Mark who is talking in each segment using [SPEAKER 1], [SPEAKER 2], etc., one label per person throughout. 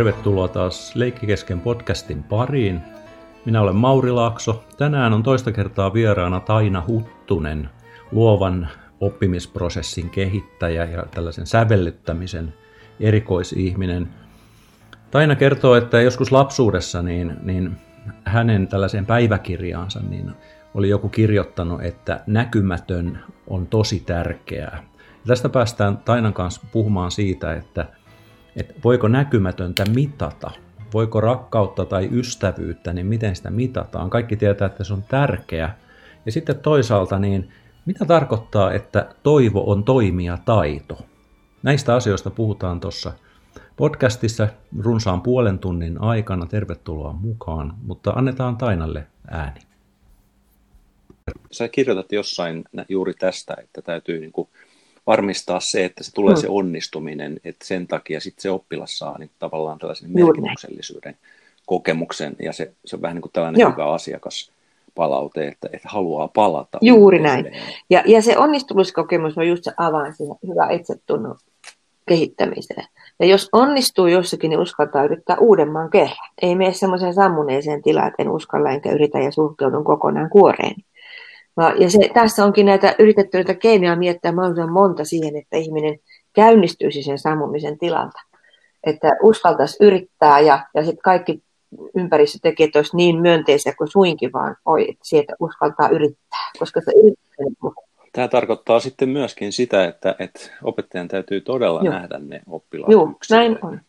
[SPEAKER 1] Tervetuloa taas Leikkikesken podcastin pariin. Minä olen Mauri Laakso. Tänään on toista kertaa vieraana Taina Huttunen, luovan oppimisprosessin kehittäjä ja tällaisen sävellyttämisen erikoisihminen. Taina kertoo, että joskus lapsuudessa niin, niin hänen tällaiseen päiväkirjaansa niin oli joku kirjoittanut, että näkymätön on tosi tärkeää. Ja tästä päästään Tainan kanssa puhumaan siitä, että, että voiko näkymätöntä mitata, voiko rakkautta tai ystävyyttä, niin miten sitä mitataan. Kaikki tietää, että se on tärkeä. Ja sitten toisaalta, niin mitä tarkoittaa, että toivo on toimia taito? Näistä asioista puhutaan tuossa podcastissa runsaan puolen tunnin aikana. Tervetuloa mukaan, mutta annetaan Tainalle ääni.
[SPEAKER 2] Sä kirjoitat jossain juuri tästä, että täytyy niin kuin varmistaa se, että se tulee mm. se onnistuminen, että sen takia sitten se oppilas saa niin tavallaan tällaisen merkityksellisyyden kokemuksen, ja se, se on vähän niin kuin tällainen Joo. hyvä asiakas palaute, että, että haluaa palata.
[SPEAKER 3] Juuri näin. Ja, ja se onnistumiskokemus on just se avain siihen hyvä itsetunnon kehittämiseen. Ja jos onnistuu jossakin, niin uskaltaa yrittää uudemman kerran. Ei mene semmoiseen sammuneeseen tilaan, että en uskalla enkä yritä ja sulkeudun kokonaan kuoreen. Ja se, tässä onkin näitä yritetty näitä keinoja miettiä mahdollisimman monta siihen, että ihminen käynnistyisi sen sammumisen tilalta. Että uskaltaisi yrittää ja, ja sitten kaikki ympäristötekijät olisi niin myönteisiä kuin suinkin vaan oi, että sieltä uskaltaa yrittää, koska se yrittää.
[SPEAKER 2] Tämä tarkoittaa sitten myöskin sitä, että, että opettajan täytyy todella Joo. nähdä ne oppilaat Joo,
[SPEAKER 3] näin on.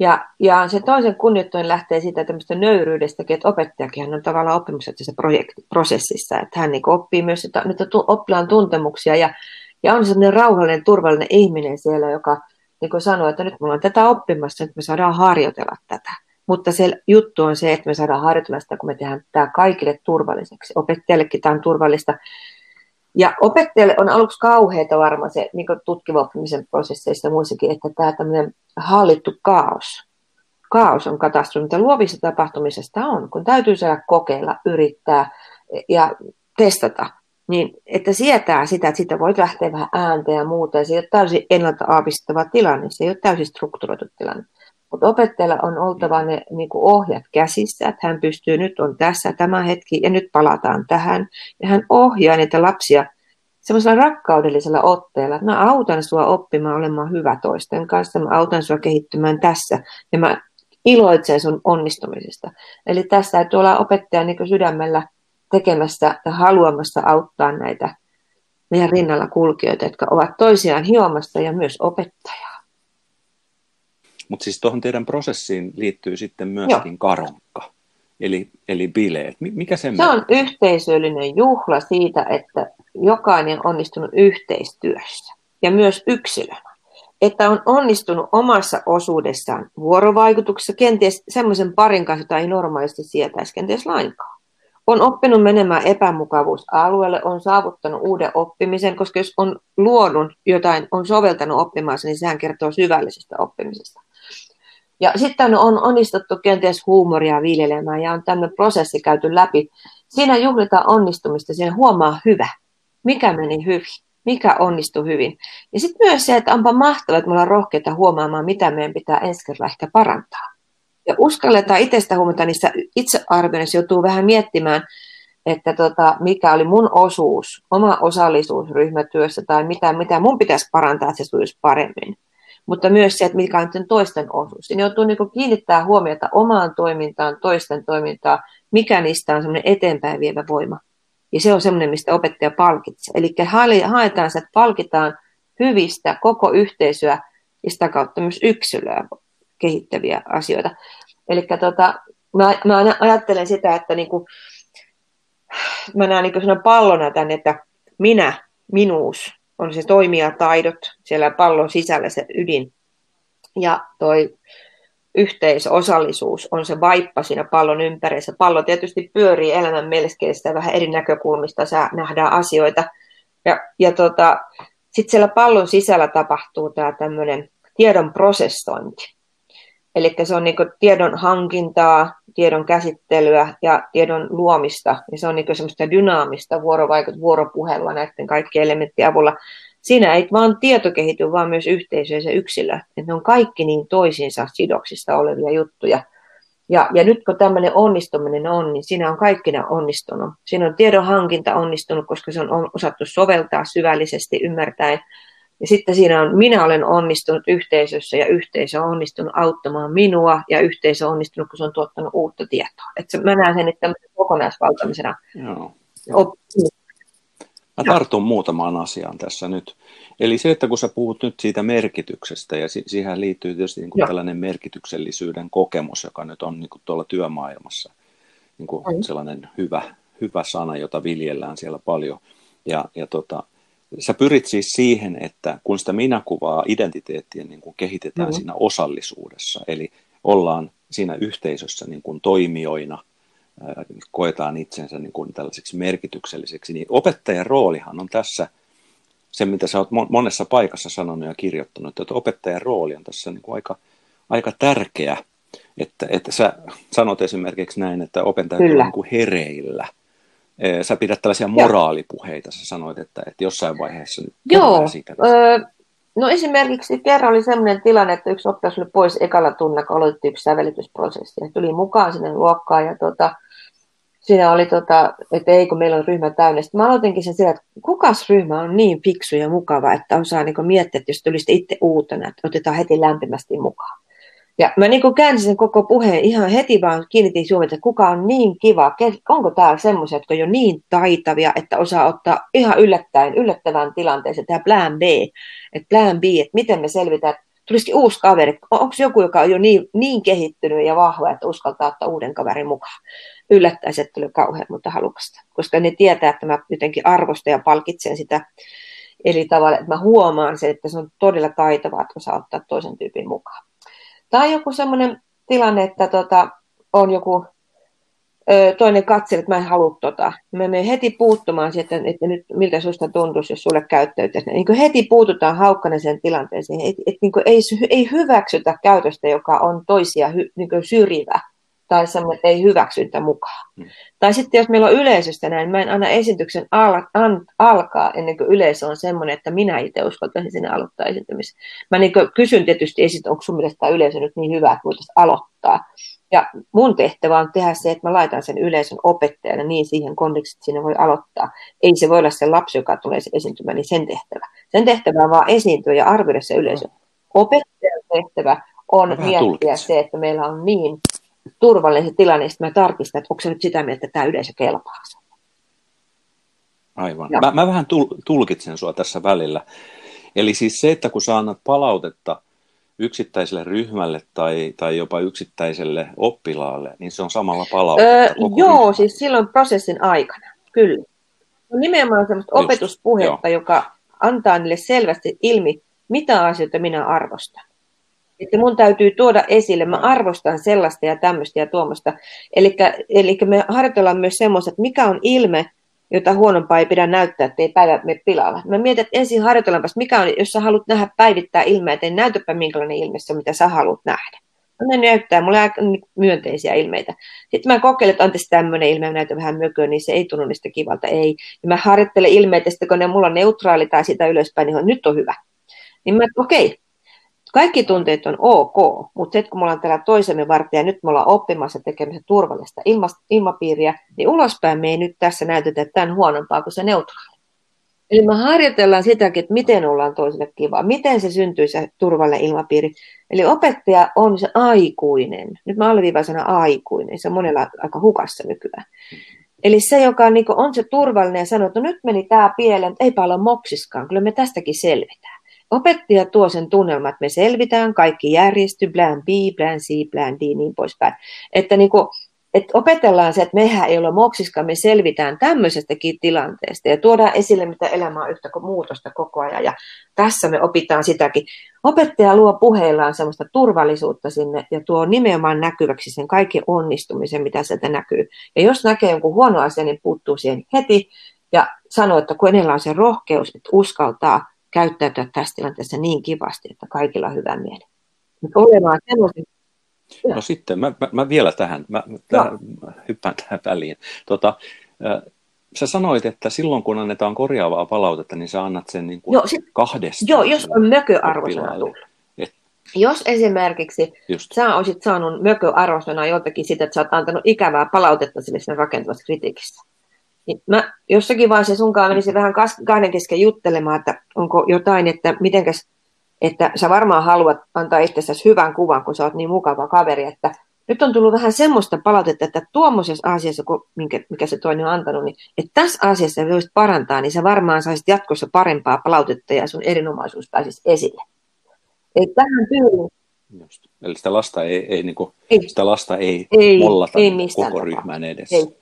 [SPEAKER 3] Ja, ja se toisen kunnioittaminen lähtee siitä tämmöistä nöyryydestäkin, että opettajakin on tavallaan oppimassa tässä prosessissa, että hän niin oppii myös sitä, niitä oppilaan tuntemuksia ja, ja on sellainen rauhallinen, turvallinen ihminen siellä, joka niin sanoo, että nyt mulla on tätä oppimassa, että me saadaan harjoitella tätä. Mutta se juttu on se, että me saadaan harjoitella sitä, kun me tehdään tämä kaikille turvalliseksi. Opettajallekin tämä on turvallista. Ja opettajalle on aluksi kauheita varmaan se niin tutkiva oppimisen prosesseista muissakin, että tämä tämmöinen hallittu kaos. Kaos on katastrofi, mitä luovissa tapahtumisesta on, kun täytyy saada kokeilla, yrittää ja testata. Niin, että sietää sitä, että sitä voit lähteä vähän ääntä ja muuta, ja se ei ole täysin ennalta aavistava tilanne, se ei ole täysin strukturoitu tilanne. Mutta opettajalla on oltava ne niin kuin ohjat käsissä, että hän pystyy, nyt on tässä tämä hetki ja nyt palataan tähän. Ja hän ohjaa niitä lapsia semmoisella rakkaudellisella otteella, että mä autan sua oppimaan olemaan hyvä toisten kanssa, mä autan sua kehittymään tässä ja mä iloitsen sun onnistumisesta. Eli tässä täytyy olla opettajan niin sydämellä tekemässä ja haluamassa auttaa näitä meidän rinnalla kulkijoita, jotka ovat toisiaan hiomasta ja myös opettajaa.
[SPEAKER 2] Mutta siis tuohon teidän prosessiin liittyy sitten myöskin Joo. karonkka, eli, eli bileet. Mikä
[SPEAKER 3] se on yhteisöllinen juhla siitä, että jokainen on onnistunut yhteistyössä ja myös yksilönä. Että on onnistunut omassa osuudessaan vuorovaikutuksessa, kenties semmoisen parin kanssa, jota ei normaalisti sietäisi kenties lainkaan. On oppinut menemään epämukavuusalueelle, on saavuttanut uuden oppimisen, koska jos on luonut jotain, on soveltanut oppimaan, niin sehän kertoo syvällisestä oppimisesta. Ja sitten on onnistuttu kenties huumoria viljelemään ja on tämmöinen prosessi käyty läpi. Siinä juhlitaan onnistumista, siinä huomaa hyvä, mikä meni hyvin, mikä onnistui hyvin. Ja sitten myös se, että onpa mahtavaa, että me ollaan rohkeita huomaamaan, mitä meidän pitää ensi kerralla ehkä parantaa. Ja uskalletaan itsestä huomata niissä itsearvioinnissa joutuu vähän miettimään, että tota, mikä oli mun osuus, oma osallisuus ryhmätyössä tai mitä, mitä mun pitäisi parantaa, että se sujuisi paremmin mutta myös se, että mikä on toisten osuus. Siinä joutuu niin kiinnittää huomiota omaan toimintaan, toisten toimintaan, mikä niistä on semmoinen eteenpäin vievä voima. Ja se on semmoinen, mistä opettaja palkitsee. Eli haetaan se, että palkitaan hyvistä koko yhteisöä ja sitä kautta myös yksilöä kehittäviä asioita. Eli tota, mä, mä ajattelen sitä, että niinku, mä näen niin pallona tänne, että minä, minuus, on se toimijataidot siellä pallon sisällä se ydin. Ja toi yhteisosallisuus on se vaippa siinä pallon ympärillä. Pallo tietysti pyörii elämän melskeistä vähän eri näkökulmista, saa nähdään asioita. Ja, ja tota, sitten siellä pallon sisällä tapahtuu tämä tämmöinen tiedon prosessointi. Eli se on niin tiedon hankintaa, tiedon käsittelyä ja tiedon luomista. Ja se on niin semmoista dynaamista vuorovaikut, vuoropuhelua näiden kaikkien elementtien avulla. siinä ei vaan tieto kehity, vaan myös yhteisö ja se yksilö. Että ne on kaikki niin toisiinsa sidoksista olevia juttuja. Ja, ja nyt kun tämmöinen onnistuminen on, niin siinä on kaikki ne onnistunut. Siinä on tiedon hankinta onnistunut, koska se on osattu soveltaa syvällisesti, ymmärtäen. Ja sitten siinä on, minä olen onnistunut yhteisössä ja yhteisö on onnistunut auttamaan minua ja yhteisö on onnistunut, kun se on tuottanut uutta tietoa. Että mä näen sen että kokonaisvaltaisena Joo.
[SPEAKER 2] Mä tartun muutamaan asiaan tässä nyt. Eli se, että kun sä puhut nyt siitä merkityksestä, ja siihen liittyy tietysti niin kuin tällainen merkityksellisyyden kokemus, joka nyt on niin kuin tuolla työmaailmassa niin kuin mm. sellainen hyvä, hyvä sana, jota viljellään siellä paljon. Ja, ja tota, sä pyrit siis siihen, että kun sitä minäkuvaa, identiteettiä niin kuin kehitetään mm. siinä osallisuudessa, eli ollaan siinä yhteisössä niin kuin toimijoina – koetaan itsensä niin kuin tällaiseksi merkitykselliseksi, niin opettajan roolihan on tässä se, mitä sä oot monessa paikassa sanonut ja kirjoittanut, että opettajan rooli on tässä niin kuin aika, aika tärkeä, että, että sä sanot esimerkiksi näin, että opettaja on niin kuin hereillä. Sä pidät tällaisia moraalipuheita, sä sanoit, että, että jossain vaiheessa
[SPEAKER 3] Joo, siitä. Öö, no esimerkiksi kerran oli sellainen tilanne, että yksi oppilas oli pois ekalla tunnilla, kun aloitti yksi sävelitysprosessi. Ja tuli mukaan sinne luokkaan ja tuota, siinä oli, tota, että ei kun meillä on ryhmä täynnä. Sitten mä aloitinkin sen sillä, että kukas ryhmä on niin fiksu ja mukava, että osaa niin miettiä, että jos tulisi itse uutena, että otetaan heti lämpimästi mukaan. Ja mä niin käänsin sen koko puheen ihan heti vaan kiinnitin huomiota, että kuka on niin kiva, onko täällä semmoisia, jotka on jo niin taitavia, että osaa ottaa ihan yllättäen, yllättävän tilanteeseen, tämä plan B, että plan B, että miten me selvitään, tulisikin uusi kaveri, onko joku, joka on jo niin, niin kehittynyt ja vahva, että uskaltaa ottaa uuden kaverin mukaan? Yllättäisi, että oli kauhean mutta halukasta. Koska ne tietää, että mä jotenkin arvostan ja palkitsen sitä eri tavalla, että mä huomaan sen, että se on todella taitavaa, että osaa ottaa toisen tyypin mukaan. Tai joku semmoinen tilanne, että tota, on joku ö, toinen katse, että mä en halua tota. Mä menen heti puuttumaan siitä, että, nyt miltä susta tuntuisi, jos sulle käyttäytyisi. Niin heti puututaan sen tilanteeseen. Et, et, niin ei, ei hyväksytä käytöstä, joka on toisia hy, niin syrjivä tai semmoinen, että ei hyväksyntä mukaan. Mm. Tai sitten jos meillä on yleisöstä näin, mä en aina esityksen al- an- alkaa ennen kuin yleisö on semmoinen, että minä itse uskaltaisin sinne aloittaa esiintymisen. Mä niin kysyn tietysti, esit, onko sun mielestä tämä yleisö nyt niin hyvä, että voitaisiin aloittaa. Ja mun tehtävä on tehdä se, että mä laitan sen yleisön opettajana niin siihen kontekstiin, että siinä voi aloittaa. Ei se voi olla se lapsi, joka tulee se esiintymään, niin sen tehtävä. Sen tehtävä on vaan esiintyä ja arvioida se yleisö. Opettajan tehtävä on miettiä tulkitse. se, että meillä on niin turvallinen tilanne, niin mä tarkistan, että onko se nyt sitä mieltä, että tämä yleisö kelpaa.
[SPEAKER 2] Aivan. Mä, mä vähän tulkitsen sua tässä välillä. Eli siis se, että kun sä annat palautetta yksittäiselle ryhmälle tai, tai jopa yksittäiselle oppilaalle, niin se on samalla palautetta öö,
[SPEAKER 3] Joo, ryhmä. siis silloin prosessin aikana, kyllä. On nimenomaan sellaista Just, opetuspuhetta, joo. joka antaa niille selvästi ilmi, mitä asioita minä arvostan. Että mun täytyy tuoda esille, mä arvostan sellaista ja tämmöistä ja tuommoista. Eli me harjoitellaan myös semmoista, että mikä on ilme, jota huonompaa ei pidä näyttää, ettei päivä me pilalla. Mä mietin, että ensin harjoitellaanpas, mikä on, jos sä haluat nähdä päivittää ilmeitä, niin näytäpä minkälainen ilme se on, mitä sä haluat nähdä. Ne näyttää mulle aika myönteisiä ilmeitä. Sitten mä kokeilen, että anteeksi tämmöinen ilme, näytän vähän mököä, niin se ei tunnu niistä kivalta, ei. Ja mä harjoittelen ilmeitä, sitten kun ne mulla on neutraali tai sitä ylöspäin, niin nyt on hyvä. Niin mä, okei, okay, kaikki tunteet on ok, mutta sitten kun me ollaan täällä toisemme varten ja nyt me ollaan oppimassa tekemään turvallista ilmapiiriä, niin ulospäin me ei nyt tässä näytetä, että tämä on huonompaa kuin se neutraali. Eli me harjoitellaan sitäkin, että miten ollaan toiselle kiva, miten se syntyy se turvallinen ilmapiiri. Eli opettaja on se aikuinen. Nyt mä alleviivaan sana aikuinen, se on monella aika hukassa nykyään. Eli se, joka on, niin se turvallinen ja sanoo, että no nyt meni tämä pieleen, eipä olla moksiskaan, kyllä me tästäkin selvitään. Opettaja tuo sen tunnelman, että me selvitään, kaikki järjesty, plan B, plan C, plan D, niin poispäin. Että niin kuin, että opetellaan se, että mehän ei ole moksiska, me selvitään tämmöisestäkin tilanteesta ja tuodaan esille, mitä elämä on yhtä kuin muutosta koko ajan. Ja tässä me opitaan sitäkin. Opettaja luo puheillaan semmoista turvallisuutta sinne ja tuo nimenomaan näkyväksi sen kaiken onnistumisen, mitä sieltä näkyy. Ja jos näkee jonkun huono asia, niin puuttuu siihen heti ja sanoo, että kun enellä on se rohkeus, että uskaltaa käyttäytyä tässä tilanteessa niin kivasti, että kaikilla on hyvä mieli. Mutta olemaan
[SPEAKER 2] semmoisen No sitten, mä, mä, mä vielä tähän, mä, tähän hyppään tähän väliin. Tota, sä sanoit, että silloin kun annetaan korjaavaa palautetta, niin sä annat sen niin kuin joo, sit, kahdesta.
[SPEAKER 3] Joo, jos on mököarvosana tullut. Jos esimerkiksi Just. sä olisit saanut mököarvosana joltakin sitä, että sä oot antanut ikävää palautetta sille siinä rakentavassa kritiikissä, niin mä jossakin vaiheessa sunkaan menisin vähän kahden kesken juttelemaan, että onko jotain, että mitenkäs, että sä varmaan haluat antaa itsestäsi hyvän kuvan, kun sä oot niin mukava kaveri, että nyt on tullut vähän semmoista palautetta, että tuommoisessa asiassa, minkä, mikä se toinen on antanut, niin että tässä asiassa voisit parantaa, niin sä varmaan saisit jatkossa parempaa palautetta ja sun erinomaisuus pääsisi esille. Että tähän tyyliin.
[SPEAKER 2] Just. Eli sitä lasta ei, ei, niin kuin, ei. Sitä lasta ei, ei mollata ei koko ryhmän edessä. Ei.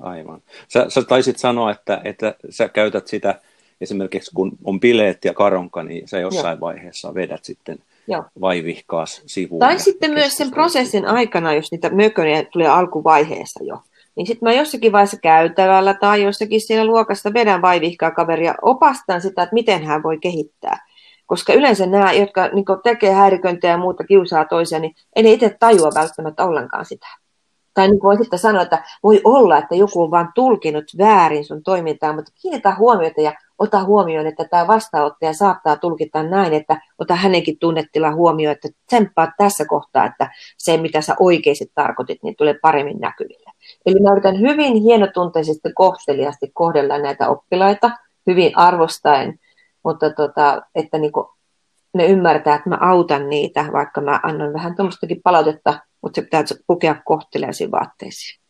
[SPEAKER 2] Aivan. Sä, sä taisit sanoa, että, että sä käytät sitä esimerkiksi kun on bileet ja karonka, niin sä jossain Joo. vaiheessa vedät sitten – Joo. vaivihkaas sivuun.
[SPEAKER 3] Tai sitten myös sen prosessin aikana, jos niitä mököniä tulee alkuvaiheessa jo. Niin sitten mä jossakin vaiheessa käytävällä tai jossakin siellä luokassa vedän vaivihkaa kaveria, opastan sitä, että miten hän voi kehittää. Koska yleensä nämä, jotka niin tekee häiriköintiä ja muuta kiusaa toisia, niin ei ne itse tajua välttämättä ollenkaan sitä. Tai niin voi sitten sanoa, että voi olla, että joku on vain tulkinut väärin sun toimintaa, mutta kiinnitä huomiota ja ota huomioon, että tämä vastaanottaja saattaa tulkita näin, että ota hänenkin tunnetila huomioon, että tsemppaa tässä kohtaa, että se mitä sä oikeasti tarkoitit, niin tulee paremmin näkyville. Eli mä yritän hyvin hienotunteisesti kohteliasti kohdella näitä oppilaita, hyvin arvostaen, mutta tota, että niin ne ymmärtää, että mä autan niitä, vaikka mä annan vähän tuommoistakin palautetta, mutta se pitää pukea kohteliaisiin vaatteisiin.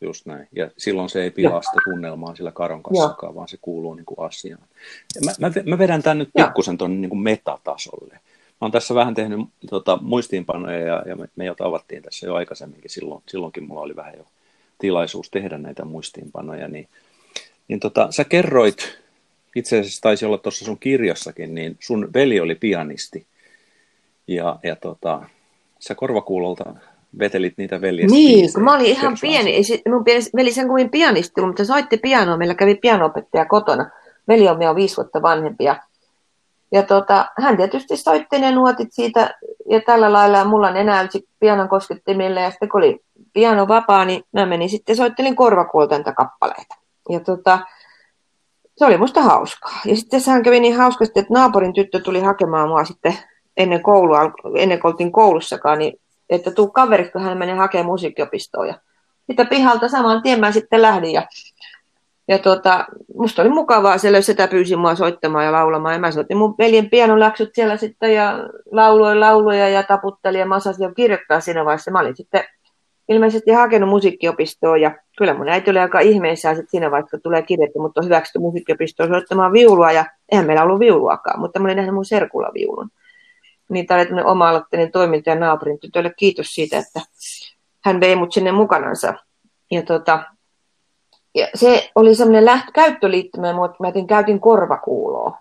[SPEAKER 2] Just näin. Ja silloin se ei pilaa sitä tunnelmaa sillä karon kanssakaan, vaan se kuuluu niin kuin asiaan. mä, mä, mä vedän tämän nyt pikkusen tuonne niin metatasolle. Mä oon tässä vähän tehnyt tota, muistiinpanoja ja, ja me, me jo tavattiin tässä jo aikaisemminkin. Silloin, silloinkin mulla oli vähän jo tilaisuus tehdä näitä muistiinpanoja. Niin, niin tota, sä kerroit, itse asiassa taisi olla tuossa sun kirjassakin, niin sun veli oli pianisti. Ja, ja tota, sä korvakuulolta vetelit niitä veljestä.
[SPEAKER 3] Niin, kun mä olin ihan pieni, ei, mun veli sen kuin pianisti, mutta soitti pianoa, meillä kävi pianopettaja kotona. Veli on meidän viisi vuotta vanhempi ja, ja tota, hän tietysti soitti ne nuotit siitä ja tällä lailla mulla nenäylsi pianon koskettimille ja sitten kun oli piano vapaa, niin mä menin sitten soittelin korvakuolta kappaleita. Ja tota, se oli musta hauskaa. Ja sitten sehän kävi niin hauskasti, että naapurin tyttö tuli hakemaan mua sitten ennen koulua, ennen kuin oltiin koulussakaan, niin että tuu kaverit, kun hän menee hakemaan musiikkiopistoon. Ja sitten pihalta saman tien mä sitten lähdin ja, ja tuota, musta oli mukavaa, siellä sitä pyysi mua soittamaan ja laulamaan. Ja mä soitin mun veljen pianoläksyt siellä sitten ja lauloin lauluja ja taputtelin ja mä osasin jo kirjoittaa siinä vaiheessa. Mä olin sitten ilmeisesti hakenut musiikkiopistoon ja kyllä mun äiti oli aika ihmeessä sitten siinä vaiheessa, tulee kirjoittu, mutta on hyväksytty musiikkiopistoon soittamaan viulua ja eihän meillä ollut viuluakaan, mutta mä olin nähnyt mun serkulla viulun niin tämä oli oma-aloitteinen toiminta ja naapurin tytölle kiitos siitä, että hän vei mut sinne mukanansa. Ja, tota, ja se oli semmoinen läht- käyttöliittymä, mutta mä tein, käytin korvakuuloa.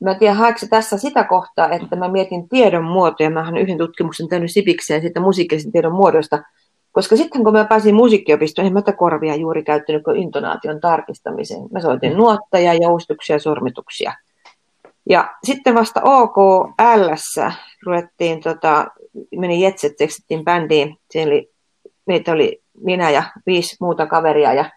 [SPEAKER 3] Mä en tiedä, haeko tässä sitä kohtaa, että mä mietin tiedon muotoja. Mä olen yhden tutkimuksen tehnyt sipikseen siitä musiikillisen tiedon muodosta. Koska sitten kun mä pääsin musiikkiopistoon, en mä korvia juuri käyttänyt kuin intonaation tarkistamiseen. Mä soitin mm. nuotteja, joustuksia ja sormituksia. Ja sitten vasta OKL ruvettiin, tota, meni Jetset, tekstittiin bändiin. Siellä oli, meitä oli minä ja viisi muuta kaveria ja,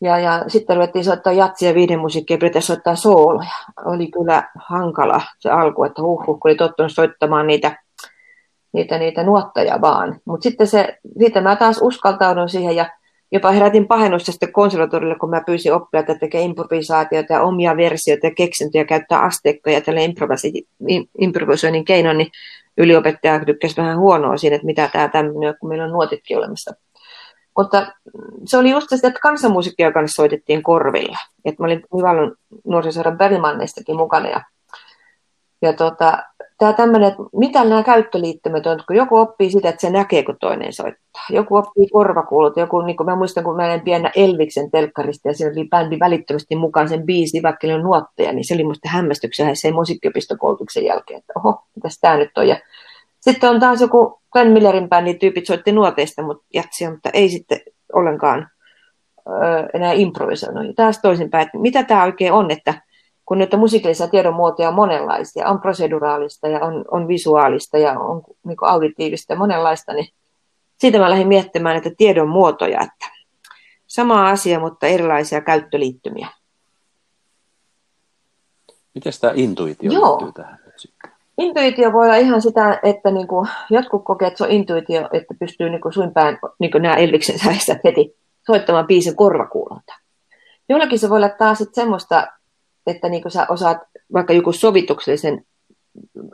[SPEAKER 3] ja, ja sitten ruvettiin soittaa jatsia viiden musiikkia ja soittaa sooloja. Oli kyllä hankala se alku, että huh, kun oli tottunut soittamaan niitä, niitä, niitä nuotteja vaan. Mutta sitten se, siitä mä taas uskaltaudun siihen ja jopa herätin pahennusta sitten konservatorille, kun mä pyysin oppilaita tekemään improvisaatioita ja omia versioita ja keksintöjä käyttää asteikkoja tällä improvisoinnin keinoin, niin yliopettaja tykkäsi vähän huonoa siinä, että mitä tämä tämmöinen, kun meillä on nuotitkin olemassa. Mutta se oli just sitä, että kansanmusiikkia kanssa soitettiin korvilla. Et mä olin Hyvallon nuorisoseura Bergmanneistakin mukana ja, ja tota, tämä tämmöinen, että mitä nämä käyttöliittymät on, kun joku oppii sitä, että se näkee, kun toinen soittaa. Joku oppii korvakuulut, joku, niin kuin mä muistan, kun mä näin pienä Elviksen telkkarista ja siinä oli bändi välittömästi mukaan sen biisi, vaikka oli nuotteja, niin se oli musta hämmästyksen se musiikkiopistokoulutuksen jälkeen, että oho, mitäs tämä nyt on. Ja sitten on taas joku Glenn Millerin bändin tyypit soitti nuoteista, mutta jatsia, mutta ei sitten ollenkaan öö, enää improvisoinut. Ja taas toisinpäin, että mitä tämä oikein on, että kun nyt musiikillisia tiedonmuotoja on monenlaisia, on proseduraalista ja on, on visuaalista ja on niin auditiivista ja monenlaista, niin siitä mä lähdin miettimään että tiedon muotoja, että sama asia, mutta erilaisia käyttöliittymiä.
[SPEAKER 2] Miten tämä intuitio Joo. liittyy tähän nyt sitten?
[SPEAKER 3] Intuitio voi olla ihan sitä, että niin kuin, jotkut kokee, että se on intuitio, että pystyy niin kuin suinpäin, niin kuin nämä Elviksen säistä heti soittamaan biisin korvakuulonta. Jollakin se voi olla taas semmoista, että niin sä osaat vaikka joku sovituksellisen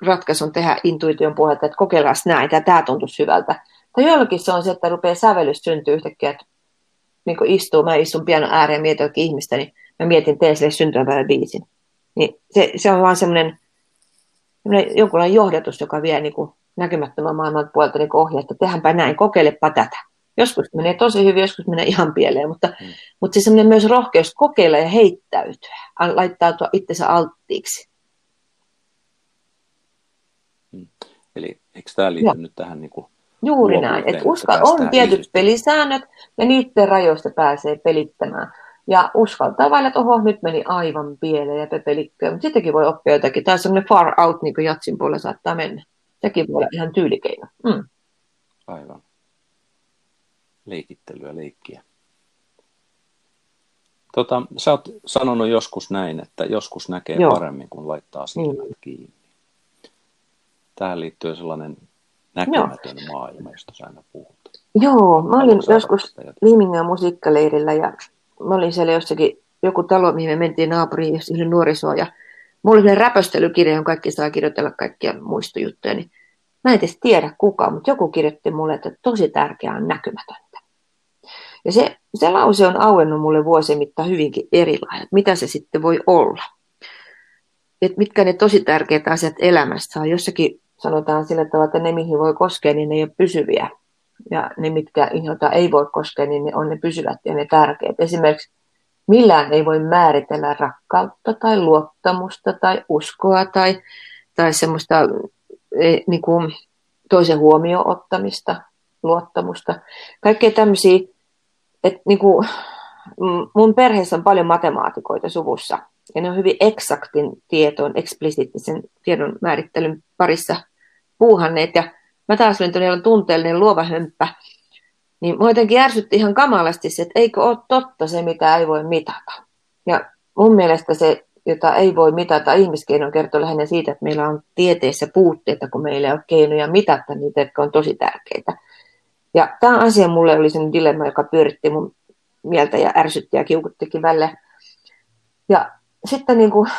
[SPEAKER 3] ratkaisun tehdä intuition pohjalta, että kokeillaan näin, ja tämä tuntuu hyvältä. Tai jollakin se on se, että rupeaa sävellys syntyy yhtäkkiä, että niin istuu, mä istun pianon ääreen ja mietin jokin ihmistä, niin mä mietin, teen sille syntymäpäivän biisin. Niin se, se on vaan semmoinen, semmoinen jonkunlainen johdatus, joka vie niin kuin näkymättömän maailman puolelta niin ohjaa, että tehdäänpä näin, kokeilepa tätä. Joskus menee tosi hyvin, joskus menee ihan pieleen, mutta, mm. mutta se semmoinen myös rohkeus kokeilla ja heittäytyä, laittautua itsensä alttiiksi.
[SPEAKER 2] Mm. Eli eikö tämä liity nyt tähän niin kuin
[SPEAKER 3] Juuri näin, että uskal- on tietyt pelisäännöt ja niiden rajoista pääsee pelittämään. Ja uskaltaa vain, että oho, nyt meni aivan pieleen ja pepelikköön, mutta sittenkin voi oppia jotakin. Tämä on semmoinen far out, niin kuin jatsin puolella saattaa mennä. Sekin voi olla ihan tyylikeino. Mm.
[SPEAKER 2] Aivan. Leikittelyä, leikkiä. Tota, sä oot sanonut joskus näin, että joskus näkee Joo. paremmin, kun laittaa silmät mm. kiinni. Tähän liittyy sellainen näkemätön Joo. maailma, josta sä aina puhut.
[SPEAKER 3] Joo, mä olin joskus Liimingan musiikkaleirillä ja mä olin siellä jossakin joku talo, mihin me mentiin naapuriin, jossa oli nuorisoa ja mulla oli räpöstelykirja, johon kaikki saa kirjoitella kaikkia muistojuttuja, niin mä en edes tiedä kuka, mutta joku kirjoitti mulle, että tosi tärkeää on näkymätöntä. Ja se, se lause on auennut mulle vuosien mittaan hyvinkin erilainen, että mitä se sitten voi olla. Et mitkä ne tosi tärkeät asiat elämässä on. Jossakin sanotaan sillä tavalla, että ne mihin voi koskea, niin ne ei ole pysyviä. Ja ne, mitkä, joita ei voi koskea, niin ne on ne pysyvät ja ne tärkeät. Esimerkiksi millään ei voi määritellä rakkautta tai luottamusta tai uskoa tai, tai semmoista e, niin kuin toisen huomioon ottamista, luottamusta. Kaikkea tämmöisiä, niin kuin, mun perheessä on paljon matemaatikoita suvussa, ja ne on hyvin eksaktin tietoon, eksplisiittisen tiedon määrittelyn parissa puuhanneet, ja mä taas olin todella tunteellinen luova hömppä, niin mua jotenkin ärsytti ihan kamalasti se, että eikö ole totta se, mitä ei voi mitata. Ja mun mielestä se, jota ei voi mitata, ihmiskeinon kertoo lähinnä siitä, että meillä on tieteessä puutteita, kun meillä ei ole keinoja mitata niitä, jotka on tosi tärkeitä. Ja tämä asia mulle oli sen dilemma, joka pyöritti mun mieltä ja ärsytti ja kiukuttikin välle. Ja sitten niin kuin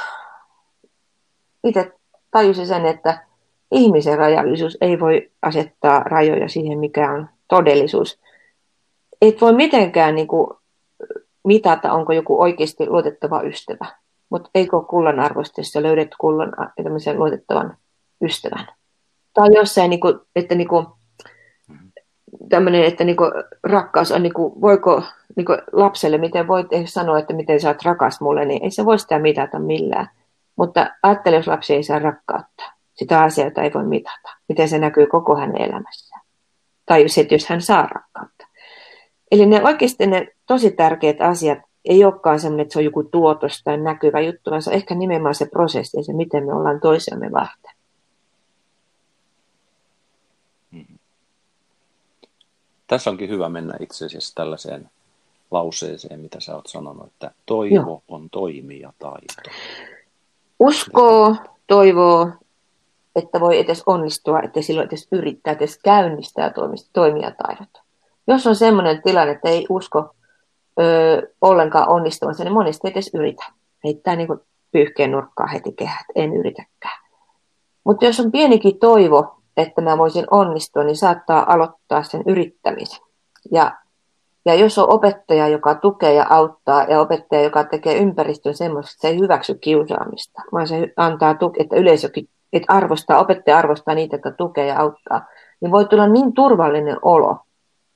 [SPEAKER 3] itse tajusin sen, että ihmisen rajallisuus ei voi asettaa rajoja siihen, mikä on todellisuus. Et voi mitenkään niin kuin, mitata, onko joku oikeasti luotettava ystävä. Mutta eikö ole kullan arvosta, jos löydät kullan luotettavan ystävän. Tai jossain, niin kuin, että niin kuin, tämmöinen, että niin kuin, rakkaus on, niin kuin, voiko niin kuin lapselle, miten voit sanoa, että miten sä oot rakas mulle, niin ei se voi sitä mitata millään. Mutta ajattele, jos lapsi ei saa rakkautta sitä asiaa ei voi mitata. Miten se näkyy koko hänen elämässään. Tai se, jos hän saa rakkautta. Eli ne oikeasti ne tosi tärkeät asiat ei olekaan sellainen, että se on joku tuotos tai näkyvä juttu, vaan se on ehkä nimenomaan se prosessi ja se, miten me ollaan toisiamme varten.
[SPEAKER 2] Tässä onkin hyvä mennä itse asiassa tällaiseen lauseeseen, mitä sä oot sanonut, että toivo Joo. on toimia taito.
[SPEAKER 3] Uskoo, toivoo että voi edes onnistua, että silloin edes yrittää, edes käynnistää toimijataidot. Jos on sellainen tilanne, että ei usko ö, ollenkaan onnistuvansa, niin monesti ei edes yritä. Heittää niin kuin pyyhkeen nurkkaa heti kehät, en yritäkään. Mutta jos on pienikin toivo, että mä voisin onnistua, niin saattaa aloittaa sen yrittämisen. Ja, ja jos on opettaja, joka tukee ja auttaa, ja opettaja, joka tekee ympäristön semmoista, että se ei hyväksy kiusaamista, vaan se antaa tukea, että yleisökin että arvostaa, opettaja arvostaa niitä, jotka tukee ja auttaa, niin voi tulla niin turvallinen olo.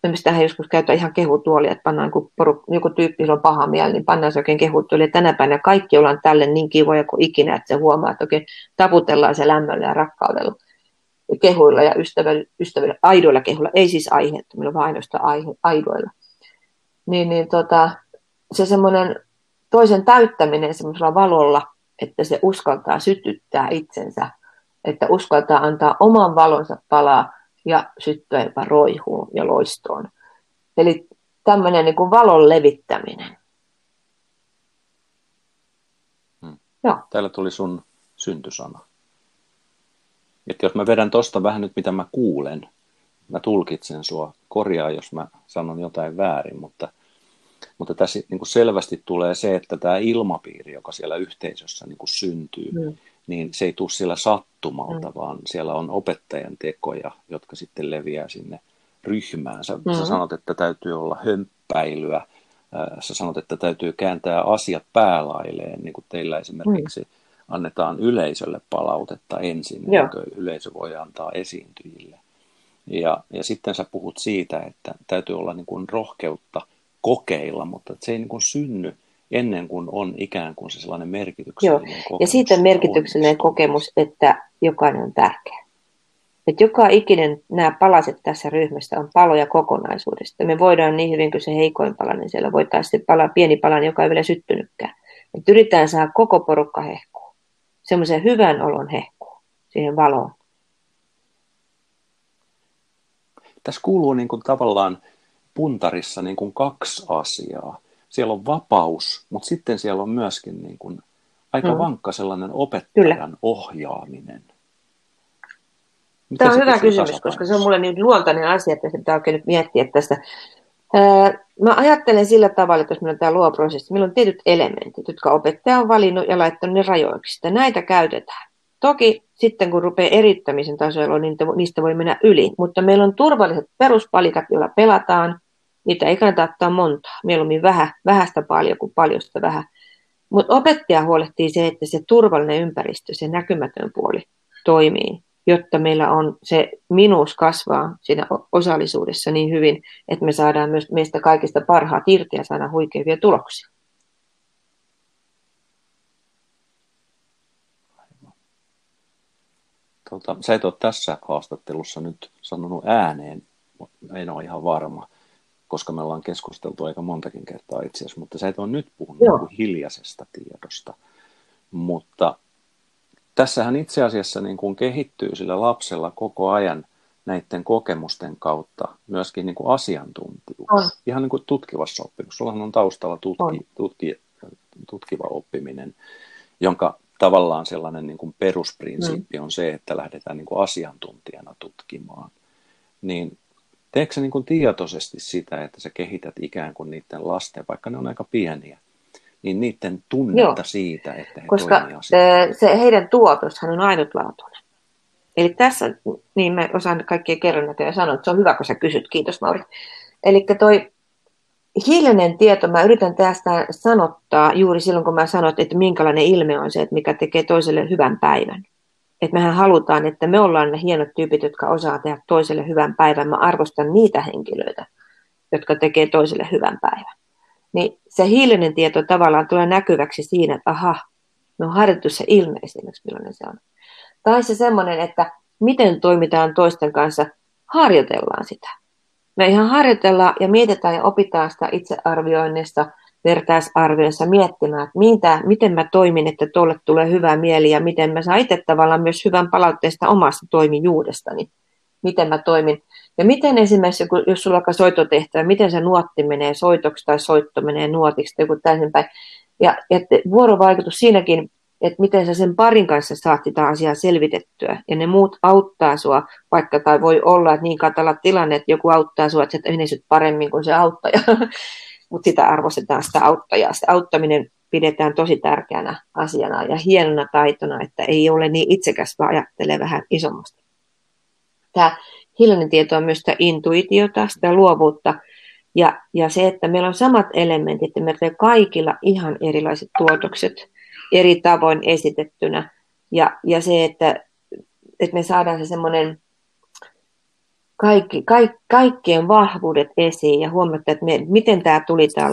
[SPEAKER 3] Mistä hän joskus käyttää ihan kehutuolia, että pannaan kun poru, joku tyyppi on paha mieli, niin pannaan se oikein kehutuoli. Tänä päivänä kaikki ollaan tälle niin kivoja kuin ikinä, että se huomaa, että oikein taputellaan se lämmöllä ja rakkaudella ja kehuilla ja ystävillä, ystävillä aidoilla kehuilla, ei siis aiheettomilla, vaan ainoastaan aihe, aidoilla. Niin, niin tota, se semmoinen toisen täyttäminen semmoisella valolla, että se uskaltaa sytyttää itsensä että uskaltaa antaa oman valonsa palaa ja syttyä jopa roihuun ja loistoon. Eli tämmöinen niin kuin valon levittäminen.
[SPEAKER 2] Hmm. Joo. Täällä tuli sun syntysana. Että jos mä vedän tosta vähän nyt, mitä mä kuulen, mä tulkitsen sua, korjaa, jos mä sanon jotain väärin, mutta, mutta tässä niin kuin selvästi tulee se, että tämä ilmapiiri, joka siellä yhteisössä niin kuin syntyy, mm. niin se ei tule siellä sattumalta, mm. vaan siellä on opettajan tekoja, jotka sitten leviää sinne ryhmään. Sä, mm. sä sanot, että täytyy olla hömppäilyä, sä sanot, että täytyy kääntää asiat päälailleen, niin kuin teillä esimerkiksi mm. Annetaan yleisölle palautetta ensin, Joo. niin yleisö voi antaa esiintyjille. Ja, ja sitten sä puhut siitä, että täytyy olla niin kuin rohkeutta kokeilla, mutta se ei niin kuin synny ennen kuin on ikään kuin se sellainen merkityksellinen Joo. kokemus.
[SPEAKER 3] Ja siitä merkityksellinen kokemus, että jokainen on tärkeä. Että joka ikinen nämä palaset tässä ryhmästä on paloja kokonaisuudesta. Me voidaan niin hyvin kuin se heikoin pala, niin siellä voitaisiin pala, pieni pala, joka ei vielä syttynytkään. Että yritetään saada koko porukka hehkuun. Semmoisen hyvän olon hehkuun siihen valoon.
[SPEAKER 2] Tässä kuuluu niin kuin tavallaan puntarissa niin kuin kaksi asiaa. Siellä on vapaus, mutta sitten siellä on myöskin niin kuin aika mm. vankka sellainen opettajan Kyllä. ohjaaminen.
[SPEAKER 3] Miten Tämä on hyvä kysymys, koska se on mulle niin luontainen asia, että pitää oikein nyt miettiä tästä. Mä ajattelen sillä tavalla, että jos meillä on tämä luoprosessi, meillä on tietyt elementit, jotka opettaja on valinnut ja laittanut ne rajoiksi. Ja näitä käytetään. Toki sitten kun rupeaa erittämisen tasoilla, niin niistä voi mennä yli. Mutta meillä on turvalliset peruspalikat, joilla pelataan. Niitä ei kannata ottaa montaa. Mieluummin vähän, vähästä paljon kuin paljosta vähän. Mutta opettaja huolehtii se, että se turvallinen ympäristö, se näkymätön puoli toimii, jotta meillä on se minuus kasvaa siinä osallisuudessa niin hyvin, että me saadaan myös meistä kaikista parhaat irti ja saadaan huikeavia tuloksia.
[SPEAKER 2] Tota, sä et ole tässä haastattelussa nyt sanonut ääneen, en ole ihan varma, koska me ollaan keskusteltu aika montakin kertaa itse asiassa, mutta sä et ole nyt puhunut Joo. hiljaisesta tiedosta. Mutta tässähän itse asiassa niin kuin kehittyy sillä lapsella koko ajan näiden kokemusten kautta myöskin niin kuin asiantuntijuus. On. Ihan niin kuin tutkivassa oppimisessa. Sullahan on taustalla tutki, tutki, tutkiva oppiminen, jonka tavallaan sellainen niin kuin perusprinsiippi mm. on se, että lähdetään niin kuin asiantuntijana tutkimaan. Niin teekö niin kuin tietoisesti sitä, että sä kehität ikään kuin niiden lasten, vaikka ne on aika pieniä, niin niiden tunnetta Joo. siitä, että he
[SPEAKER 3] Koska se heidän tuotoshan on ainutlaatuinen. Eli tässä, niin mä osaan kaikkia kerran ja sanoa, että se on hyvä, kun sä kysyt. Kiitos Mauri. Eli toi hiljainen tieto, mä yritän tästä sanottaa juuri silloin, kun mä sanon, että minkälainen ilme on se, että mikä tekee toiselle hyvän päivän. Että mehän halutaan, että me ollaan ne hienot tyypit, jotka osaa tehdä toiselle hyvän päivän. Mä arvostan niitä henkilöitä, jotka tekee toiselle hyvän päivän. Niin se hiljainen tieto tavallaan tulee näkyväksi siinä, että aha, me on harjoitettu se ilme esimerkiksi, millainen se on. Tai se semmoinen, että miten toimitaan toisten kanssa, harjoitellaan sitä me ihan harjoitellaan ja mietitään ja opitaan sitä itsearvioinnista, vertaisarvioissa miettimään, että mitä, miten mä toimin, että tuolle tulee hyvä mieli ja miten mä saan itse tavallaan myös hyvän palautteesta omasta toimijuudestani, miten mä toimin. Ja miten esimerkiksi, jos sulla on soitotehtävä, miten se nuotti menee soitoksi tai soitto menee nuotiksi tai joku täysinpäin. Ja, ja vuorovaikutus siinäkin että miten sä sen parin kanssa saat sitä asiaa selvitettyä. Ja ne muut auttaa sua, vaikka tai voi olla, että niin katala tilanne, että joku auttaa sua, että sä et paremmin kuin se auttaja. Mutta sitä arvostetaan sitä auttajaa. Sitä auttaminen pidetään tosi tärkeänä asiana ja hienona taitona, että ei ole niin itsekäs, vaan ajattelee vähän isommasta. Tämä hiljainen tieto on myös sitä intuitiota, sitä luovuutta, ja, ja se, että meillä on samat elementit, että meillä kaikilla ihan erilaiset tuotokset – eri tavoin esitettynä. Ja, ja se, että, että me saadaan se semmoinen kaikki, kaikki, kaikkien vahvuudet esiin ja huomata, että me, miten tämä tuli tämä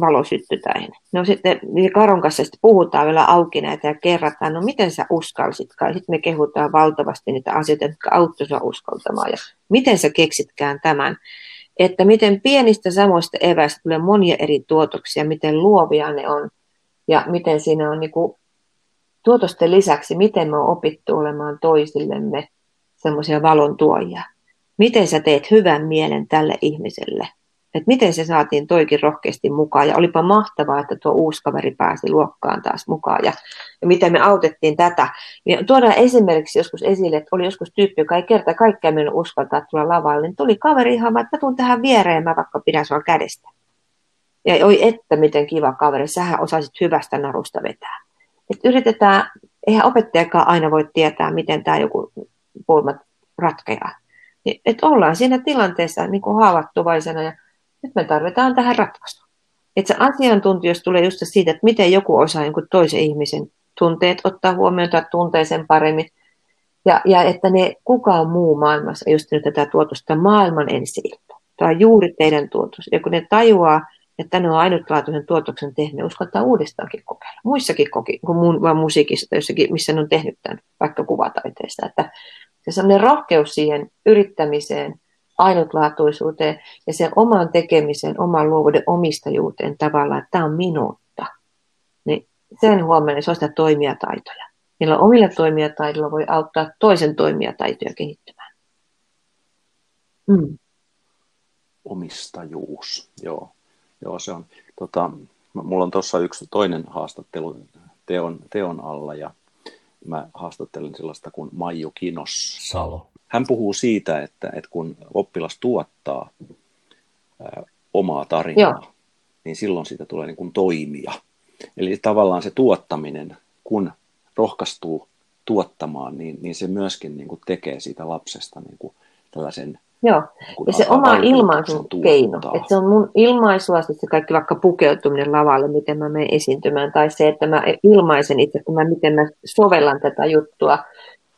[SPEAKER 3] valosytty tähän. No sitten Karon kanssa sitten puhutaan vielä auki näitä ja kerrataan, no miten sä uskalsitkaan. Sitten me kehutaan valtavasti niitä asioita, jotka auttoivat uskaltamaan ja miten sä keksitkään tämän. Että miten pienistä samoista eväistä tulee monia eri tuotoksia, miten luovia ne on ja miten siinä on niin kuin, tuotosten lisäksi, miten me on opittu olemaan toisillemme semmoisia valon tuojia. Miten sä teet hyvän mielen tälle ihmiselle? että miten se saatiin toikin rohkeasti mukaan. Ja olipa mahtavaa, että tuo uusi kaveri pääsi luokkaan taas mukaan. Ja, ja miten me autettiin tätä. Ja tuodaan esimerkiksi joskus esille, että oli joskus tyyppi, joka ei kerta kaikkea mennyt uskaltaa tulla lavalle. Niin tuli kaveri ihan että mä tuun tähän viereen, mä vaikka pidän sua kädestä. Ja oi että miten kiva kaveri, sähän osasit hyvästä narusta vetää. Et yritetään, eihän opettajakaan aina voi tietää, miten tämä joku pulma ratkeaa. Että ollaan siinä tilanteessa niin kuin haavoittuvaisena ja nyt me tarvitaan tähän ratkaisu. Että se asiantuntijuus tulee just siitä, että miten joku osaa jonkun toisen ihmisen tunteet ottaa huomioon tai tuntee sen paremmin. Ja, ja että ne kukaan muu maailmassa just nyt tätä tuotusta maailman ensi Tämä on juuri teidän tuotos. Ja kun ne tajuaa, että ne on ainutlaatuisen tuotoksen tehnyt, ne uskaltaa uudestaankin kokeilla. Muissakin koki, kuin muun, vaan musiikissa tai jossakin, missä ne on tehnyt tämän, vaikka kuvataiteesta. Että se sellainen rohkeus siihen yrittämiseen, ainutlaatuisuuteen ja sen oman tekemisen, oman luovuuden omistajuuteen tavallaan, että tämä on minuutta. Niin sen huomioon se on sitä toimijataitoja. Niillä omilla toimijataidoilla voi auttaa toisen toimijataitoja kehittymään.
[SPEAKER 2] Mm. Omistajuus, joo. Joo, se on. Tota, mulla on tuossa yksi toinen haastattelu teon, teon alla ja mä haastattelin sellaista kuin Maiju Kinos.
[SPEAKER 1] Salo.
[SPEAKER 2] Hän puhuu siitä, että, että kun oppilas tuottaa ää, omaa tarinaa, Joo. niin silloin siitä tulee niin kuin toimia. Eli tavallaan se tuottaminen, kun rohkaistuu tuottamaan, niin, niin se myöskin niin kuin tekee siitä lapsesta niin kuin tällaisen
[SPEAKER 3] Joo, ja se oma ilmaisun keino, että se on mun ilmaisua, siis se kaikki vaikka pukeutuminen lavalle, miten mä menen esiintymään, tai se, että mä ilmaisen itse, että mä, miten mä sovellan tätä juttua,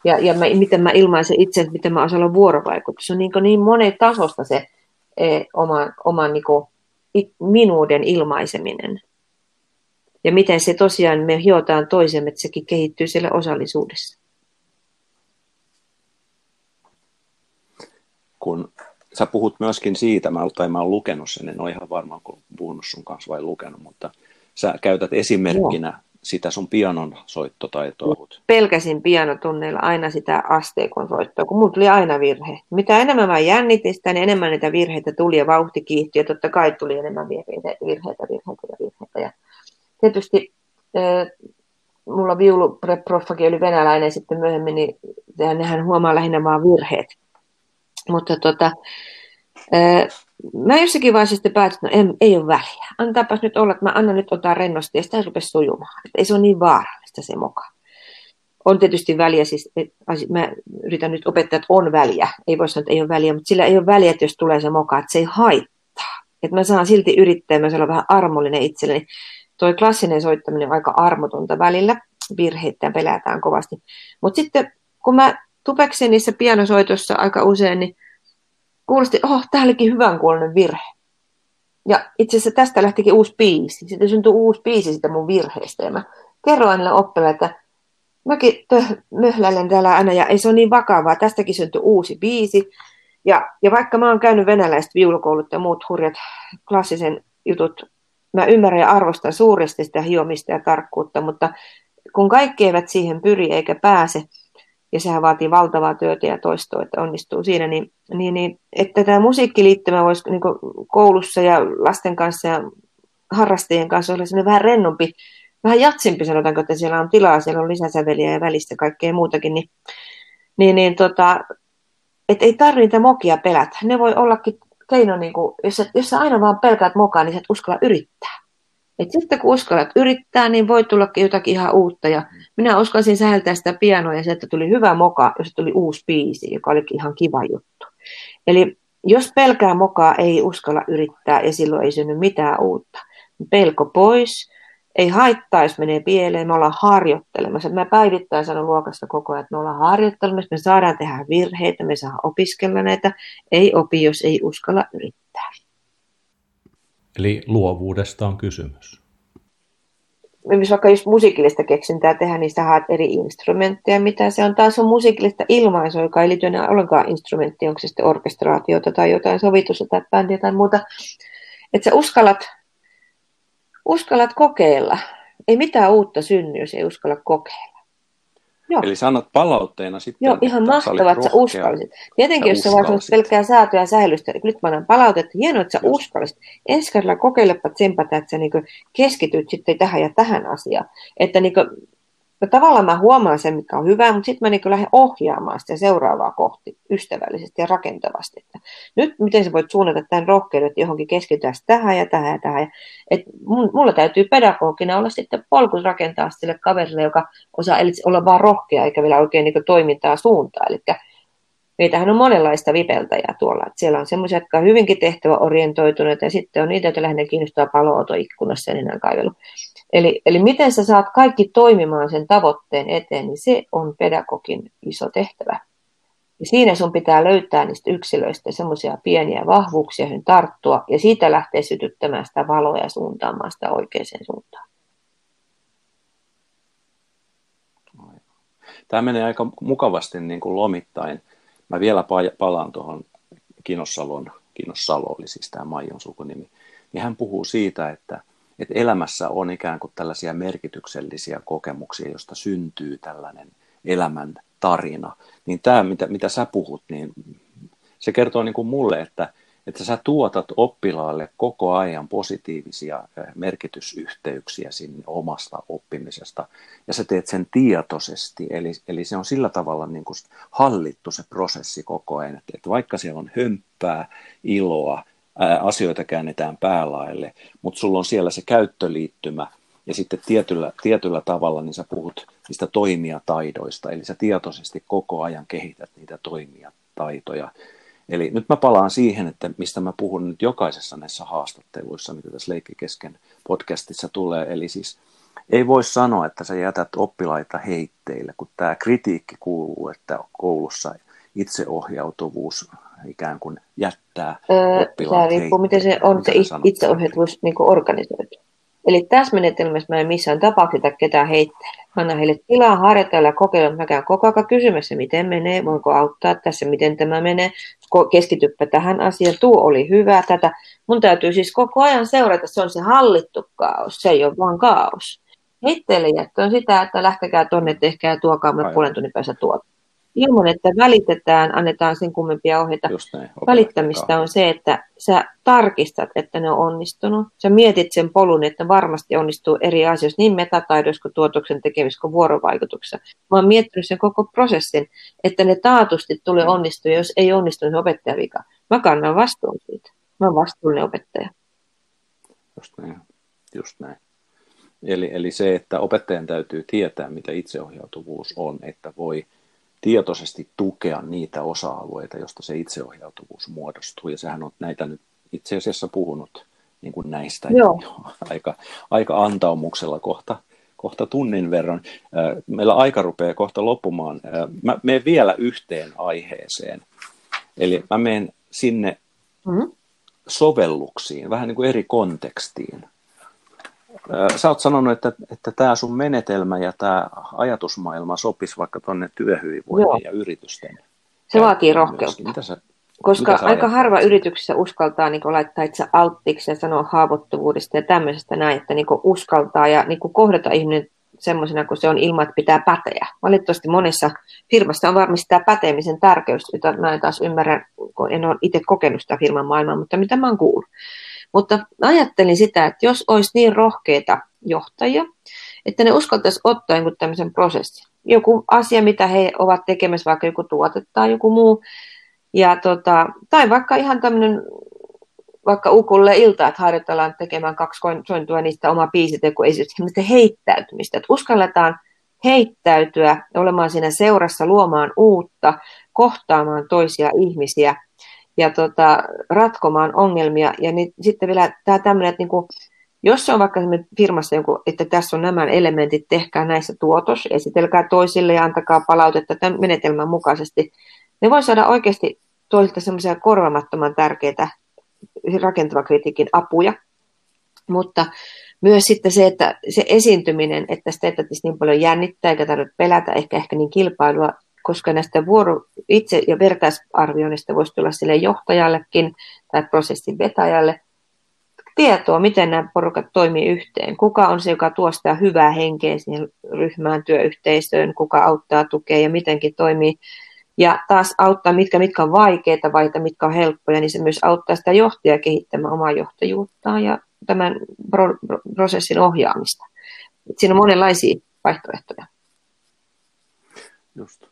[SPEAKER 3] ja, ja mä, miten mä ilmaisen itse, että miten mä osaan olla vuorovaikutus. Se on niin, niin monen tasosta se e, oma, oma niin kuin, it, minuuden ilmaiseminen. Ja miten se tosiaan me hiotaan toisemme, että sekin kehittyy siellä osallisuudessa.
[SPEAKER 2] Kun sä puhut myöskin siitä, mä, tai mä oon lukenut sen, en ole ihan varma, kun puhunut sun kanssa vai lukenut, mutta sä käytät esimerkkinä Joo. sitä sun pianon soittotaitoa.
[SPEAKER 3] Pelkäsin pianotunneilla aina sitä asteikon soittoa, kun mulla tuli aina virhe. Mitä enemmän mä jännitin sitä, niin enemmän niitä virheitä tuli ja vauhti kiihtyi ja totta kai tuli enemmän virheitä, virheitä, virheitä ja virheitä. Ja tietysti mulla viuluproffakin oli venäläinen sitten myöhemmin, niin nehän huomaa lähinnä vaan virheet. Mutta tota, mä jossakin vaiheessa sitten päätin, että no, ei, ei ole väliä. Antaapas nyt olla, että mä annan nyt ottaa rennosti ja sitä rupesi sujumaan. Että ei se ole niin vaarallista se moka. On tietysti väliä, siis et, mä yritän nyt opettaa, että on väliä. Ei voi sanoa, että ei ole väliä, mutta sillä ei ole väliä, että jos tulee se moka, että se ei haittaa. Että mä saan silti yrittää, mä saan vähän armollinen itselleni. Toi klassinen soittaminen on aika armotonta välillä. Virheitä pelätään kovasti. Mutta sitten kun mä tupeksin niissä pianosoitossa aika usein, niin kuulosti, oh, tämä olikin hyvän kuulonen virhe. Ja itse asiassa tästä lähtikin uusi biisi. Sitten syntyi uusi biisi sitä mun virheestä. Ja mä kerroin niille oppilaille, että mäkin möhläilen täällä aina ja ei se ole niin vakavaa. Tästäkin syntyi uusi biisi. Ja, ja vaikka mä oon käynyt venäläiset viulukoulut ja muut hurjat klassisen jutut, mä ymmärrän ja arvostan suuresti sitä hiomista ja tarkkuutta, mutta kun kaikki eivät siihen pyri eikä pääse, ja sehän vaatii valtavaa työtä ja toistoa, että onnistuu siinä, niin, niin, niin että tämä musiikkiliittymä voisi niin koulussa ja lasten kanssa ja harrastajien kanssa olla sellainen vähän rennompi, vähän jatsimpi sanotaanko, että siellä on tilaa, siellä on lisäsäveliä ja välistä kaikkea muutakin, niin, niin, niin tota, että ei tarvitse niitä mokia pelätä. Ne voi ollakin keino, niin kuin, jos, sä, jos sä aina vaan pelkäät mokaa, niin sä et uskalla yrittää. Et sitten kun uskallat yrittää, niin voi tullakin jotakin ihan uutta. Ja minä uskalsin säheltää sitä pianoa ja sieltä tuli hyvä moka, jos tuli uusi biisi, joka olikin ihan kiva juttu. Eli jos pelkää mokaa, ei uskalla yrittää ja silloin ei synny mitään uutta. Pelko pois, ei haittaa, jos menee pieleen, me ollaan harjoittelemassa. Mä päivittäin sanon luokassa koko ajan, että me ollaan harjoittelemassa, me saadaan tehdä virheitä, me saadaan opiskella näitä. Ei opi, jos ei uskalla yrittää.
[SPEAKER 1] Eli luovuudesta on kysymys.
[SPEAKER 3] Jos vaikka just musiikillista keksintää tehdä, niin sä haet eri instrumentteja, mitä se on. Taas on musiikillista ilmaisua, joka ei liity enää ollenkaan instrumenttiin, onko se sitten orkestraatiota tai jotain sovitusta tai bändiä tai muuta. Että sä uskallat, uskallat kokeilla. Ei mitään uutta synny, jos ei uskalla kokeilla.
[SPEAKER 2] Joo. Eli sanot palautteena sitten,
[SPEAKER 3] Joo, ihan mahtavaa, että sä uskallisit. Tietenkin, jos sä vaan pelkkää säätöä ja säilystä, nyt mä annan palautetta, hienoa, että sä Just. uskallisit. Ensi kerralla kokeilepa tsempata, että sä niin keskityt sitten tähän ja tähän asiaan. Että niin kuin, No tavallaan mä huomaan sen, mikä on hyvä, mutta sitten mä niin lähden ohjaamaan sitä seuraavaa kohti ystävällisesti ja rakentavasti. Että nyt miten sä voit suunnata tämän rohkeuden, että johonkin keskitytään tähän ja tähän ja tähän. Et mulla täytyy pedagogina olla sitten polku rakentaa sille kaverille, joka osaa olla vaan rohkea eikä vielä oikein niin toimintaa suuntaa. Eli meitähän on monenlaista vipeltäjää tuolla. Että siellä on semmoisia, jotka on hyvinkin tehtäväorientoituneita ja sitten on niitä, joita lähinnä kiinnostaa paloauto ikkunassa ja nenänkaivelu. Eli, eli miten sä saat kaikki toimimaan sen tavoitteen eteen, niin se on pedagogin iso tehtävä. Ja siinä sun pitää löytää niistä yksilöistä semmoisia pieniä vahvuuksia, joihin tarttua, ja siitä lähtee sytyttämään sitä valoa ja suuntaamaan sitä oikeaan suuntaan.
[SPEAKER 2] Tämä menee aika mukavasti niin kuin lomittain. Mä vielä palaan tuohon Kinossalon, Kinossalo oli siis tämä Maijon sukunimi, niin hän puhuu siitä, että että elämässä on ikään kuin tällaisia merkityksellisiä kokemuksia, joista syntyy tällainen elämän tarina. Niin tämä, mitä, mitä sä puhut, niin se kertoo niin kuin mulle, että, että sä tuotat oppilaalle koko ajan positiivisia eh, merkitysyhteyksiä sinne omasta oppimisesta, ja sä teet sen tietoisesti, eli, eli se on sillä tavalla niin kuin hallittu se prosessi koko ajan, että, että vaikka siellä on hömppää, iloa, asioita käännetään päälaille, mutta sulla on siellä se käyttöliittymä ja sitten tietyllä, tietyllä tavalla niin sä puhut niistä toimijataidoista, eli sä tietoisesti koko ajan kehität niitä toimijataitoja. Eli nyt mä palaan siihen, että mistä mä puhun nyt jokaisessa näissä haastatteluissa, mitä tässä Leikkikesken podcastissa tulee, eli siis ei voi sanoa, että sä jätät oppilaita heitteille, kun tämä kritiikki kuuluu, että koulussa itseohjautuvuus ikään kuin jättää öö, oppilaat
[SPEAKER 3] Tämä riippuu, miten se on se itseohjautuvuus niin organisoitu. Eli tässä menetelmässä mä en missään tapauksessa ketään heitteille. Anna heille tilaa harjoitella ja kokeilla. Mä käyn koko ajan kysymässä, miten menee, voinko auttaa tässä, miten tämä menee. Keskityppä tähän asiaan, tuo oli hyvä, tätä. Mun täytyy siis koko ajan seurata, se on se hallittu kaos, se ei ole vaan kaos. Heitteille jättö on sitä, että lähtekää tonne, tehkää tuokaa mulle puolen tunnin päässä tuota ilman, että välitetään, annetaan sen kummempia ohjeita. näin, Välittämistä on se, että sä tarkistat, että ne on onnistunut. Sä mietit sen polun, että varmasti onnistuu eri asioissa, niin metataidoissa kuin tuotoksen tekemisessä kuin vuorovaikutuksessa. Mä oon miettinyt sen koko prosessin, että ne taatusti tulee onnistua, jos ei onnistu, niin opettaja vika. Mä kannan vastuun siitä. Mä oon vastuullinen opettaja.
[SPEAKER 2] Just näin. Just näin. Eli, eli se, että opettajan täytyy tietää, mitä itseohjautuvuus on, että voi – tietoisesti tukea niitä osa-alueita, joista se itseohjautuvuus muodostuu. Ja sehän on näitä nyt itse asiassa puhunut niin kuin näistä Joo. aika, aika antaumuksella kohta, kohta tunnin verran. Meillä aika rupeaa kohta loppumaan. Mä menen vielä yhteen aiheeseen. Eli mä menen sinne mm-hmm. sovelluksiin, vähän niin kuin eri kontekstiin. Sä oot sanonut, että, että tämä sun menetelmä ja tämä ajatusmaailma sopisi vaikka tuonne työhyvinvoinnin ja yritysten.
[SPEAKER 3] Se vaatii rohkeutta. Mitä sä, Koska mitä aika harva yrityksessä uskaltaa niin laittaa itse alttiksi ja sanoa haavoittuvuudesta ja tämmöisestä näin, että niin uskaltaa ja niin kohdata ihminen semmoisena kuin se on ilman, että pitää päteä. Valitettavasti monessa firmassa on varmasti tämä päteemisen tärkeys, jota mä en taas ymmärrä, kun en ole itse kokenut sitä firman maailmaa, mutta mitä mä oon kuullut. Mutta ajattelin sitä, että jos olisi niin rohkeita johtajia, että ne uskaltaisi ottaa jonkun tämmöisen prosessin. Joku asia, mitä he ovat tekemässä, vaikka joku tuote tai joku muu. Ja tota, tai vaikka ihan tämmöinen vaikka ukulle ilta, että harjoitellaan tekemään kaksi sointua niistä oma biisiteko esimerkiksi heittäytymistä. Että uskalletaan heittäytyä, olemaan siinä seurassa, luomaan uutta, kohtaamaan toisia ihmisiä – ja tota, ratkomaan ongelmia. Ja niin, sitten vielä tämä tämmöinen, että niinku, jos se on vaikka firmassa joku, että tässä on nämä elementit, tehkää näissä tuotos, esitelkää toisille ja antakaa palautetta tämän menetelmän mukaisesti, ne voi saada oikeasti toisilta semmoisia korvamattoman tärkeitä rakentavan kritiikin apuja. Mutta myös sitten se, että se esiintyminen, että sitä ei niin paljon jännittää eikä tarvitse pelätä ehkä, ehkä niin kilpailua, koska näistä vuoro, itse- ja vertaisarvioinnista voisi tulla sille johtajallekin tai prosessin vetäjälle tietoa, miten nämä porukat toimii yhteen. Kuka on se, joka tuo sitä hyvää henkeä siihen ryhmään, työyhteisöön, kuka auttaa, tukee ja mitenkin toimii. Ja taas auttaa, mitkä, mitkä on vaikeita vai mitkä on helppoja, niin se myös auttaa sitä johtajaa kehittämään omaa johtajuuttaan ja tämän pro- prosessin ohjaamista. Siinä on monenlaisia vaihtoehtoja.
[SPEAKER 2] Just.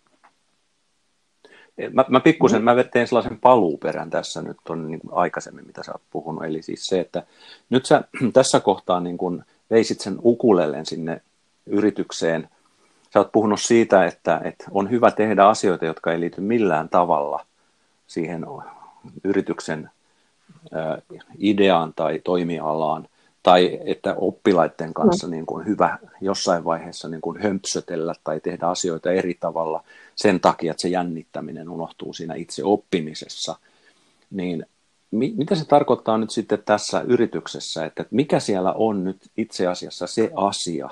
[SPEAKER 2] Mä, mä pikkusen, mä teen sellaisen paluuperän tässä nyt on niin aikaisemmin, mitä sä oot puhunut. Eli siis se, että nyt sä tässä kohtaa niin kun veisit sen ukulellen sinne yritykseen. Sä oot puhunut siitä, että, että on hyvä tehdä asioita, jotka ei liity millään tavalla siihen yrityksen ideaan tai toimialaan tai että oppilaiden kanssa mm. niin kuin hyvä jossain vaiheessa niin kuin hömpsötellä tai tehdä asioita eri tavalla sen takia, että se jännittäminen unohtuu siinä itse oppimisessa, niin mi- mitä se tarkoittaa nyt sitten tässä yrityksessä, että mikä siellä on nyt itse asiassa se asia,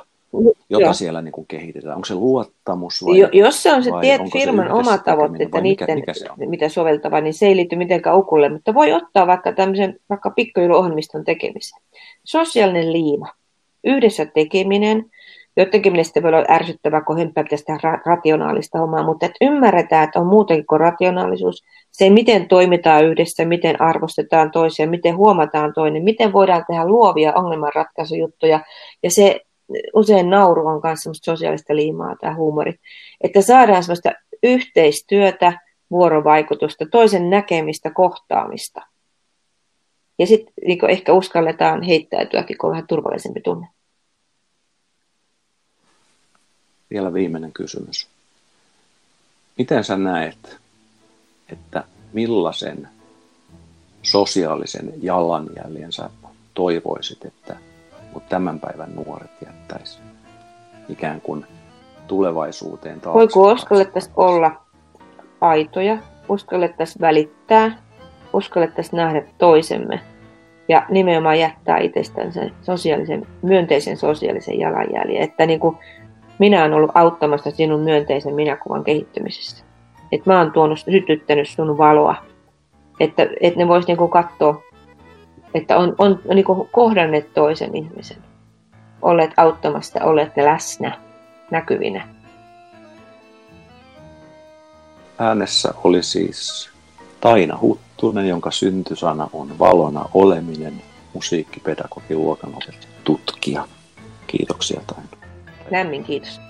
[SPEAKER 2] jota Joo. siellä niin kuin kehitetään? Onko se luottamus vai
[SPEAKER 3] jo, Jos se on se tiet firman oma tavoite, että niiden, mikä, mikä mitä soveltava, niin se ei liity mitenkään ukulle, mutta voi ottaa vaikka tämmöisen vaikka pikkujuluohjelmiston tekemiseen. Sosiaalinen liima, yhdessä tekeminen, jotenkin mielestä voi olla ärsyttävää, kun hempää pitäisi tehdä rationaalista hommaa, mutta että ymmärretään, että on muutenkin kuin rationaalisuus. Se, miten toimitaan yhdessä, miten arvostetaan toisia, miten huomataan toinen, miten voidaan tehdä luovia ongelmanratkaisujuttuja. Ja se usein nauru on myös sosiaalista liimaa tai huumori. Että saadaan sellaista yhteistyötä, vuorovaikutusta, toisen näkemistä, kohtaamista. Ja sitten niin ehkä uskalletaan heittäytyäkin, kun on vähän turvallisempi tunne.
[SPEAKER 2] Vielä viimeinen kysymys. Miten sä näet, että millaisen sosiaalisen jalanjäljen sä toivoisit, että tämän päivän nuoret jättäisi ikään kuin tulevaisuuteen taas?
[SPEAKER 3] Voiko uskallettaisiin olla aitoja, uskallettaisiin välittää, uskallettaisiin nähdä toisemme ja nimenomaan jättää itsestään sen sosiaalisen, myönteisen sosiaalisen jalanjäljen. Että niin kuin minä olen ollut auttamassa sinun myönteisen minäkuvan kehittymisessä. Että mä oon tuonut, sytyttänyt sun valoa. Että, että ne vois niinku katsoa, että on, on, on niinku kohdanneet toisen ihmisen. Olleet auttamassa, olleet läsnä, näkyvinä.
[SPEAKER 2] Äänessä oli siis Taina Huttunen, jonka syntysana on valona oleminen, musiikkipedagogi luokanopettaja tutkija. Kiitoksia Taina.
[SPEAKER 3] Lämmin kiitos.